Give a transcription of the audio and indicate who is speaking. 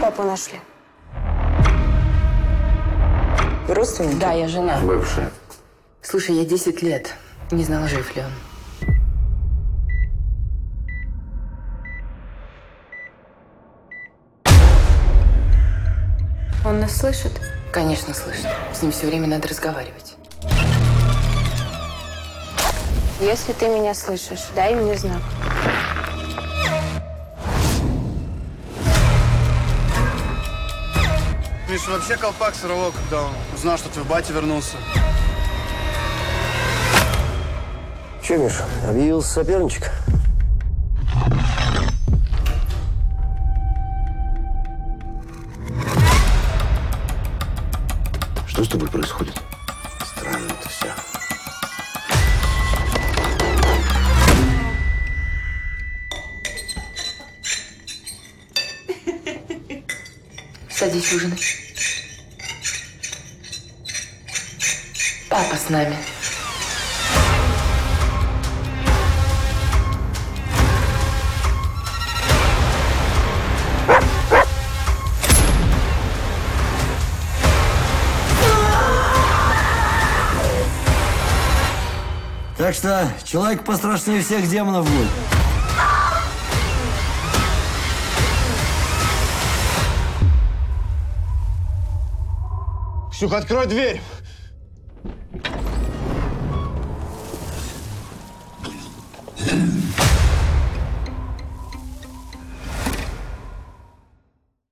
Speaker 1: папу нашли? Вы родственники?
Speaker 2: Да, я жена.
Speaker 3: Бывшая.
Speaker 2: Слушай, я 10 лет не знала, жив ли он.
Speaker 1: Он нас слышит?
Speaker 2: Конечно, слышит. С ним все время надо разговаривать.
Speaker 1: Если ты меня слышишь, дай мне знак.
Speaker 4: Миша вообще колпак сорвал, когда он узнал, что твой батя вернулся.
Speaker 5: Че, Миш, объявился соперничек?
Speaker 3: Что с тобой происходит? Странно это все.
Speaker 2: Садись ужинать. Папа с нами.
Speaker 5: Так что человек пострашнее всех демонов будет.
Speaker 4: Ксюха, открой дверь! Thank you.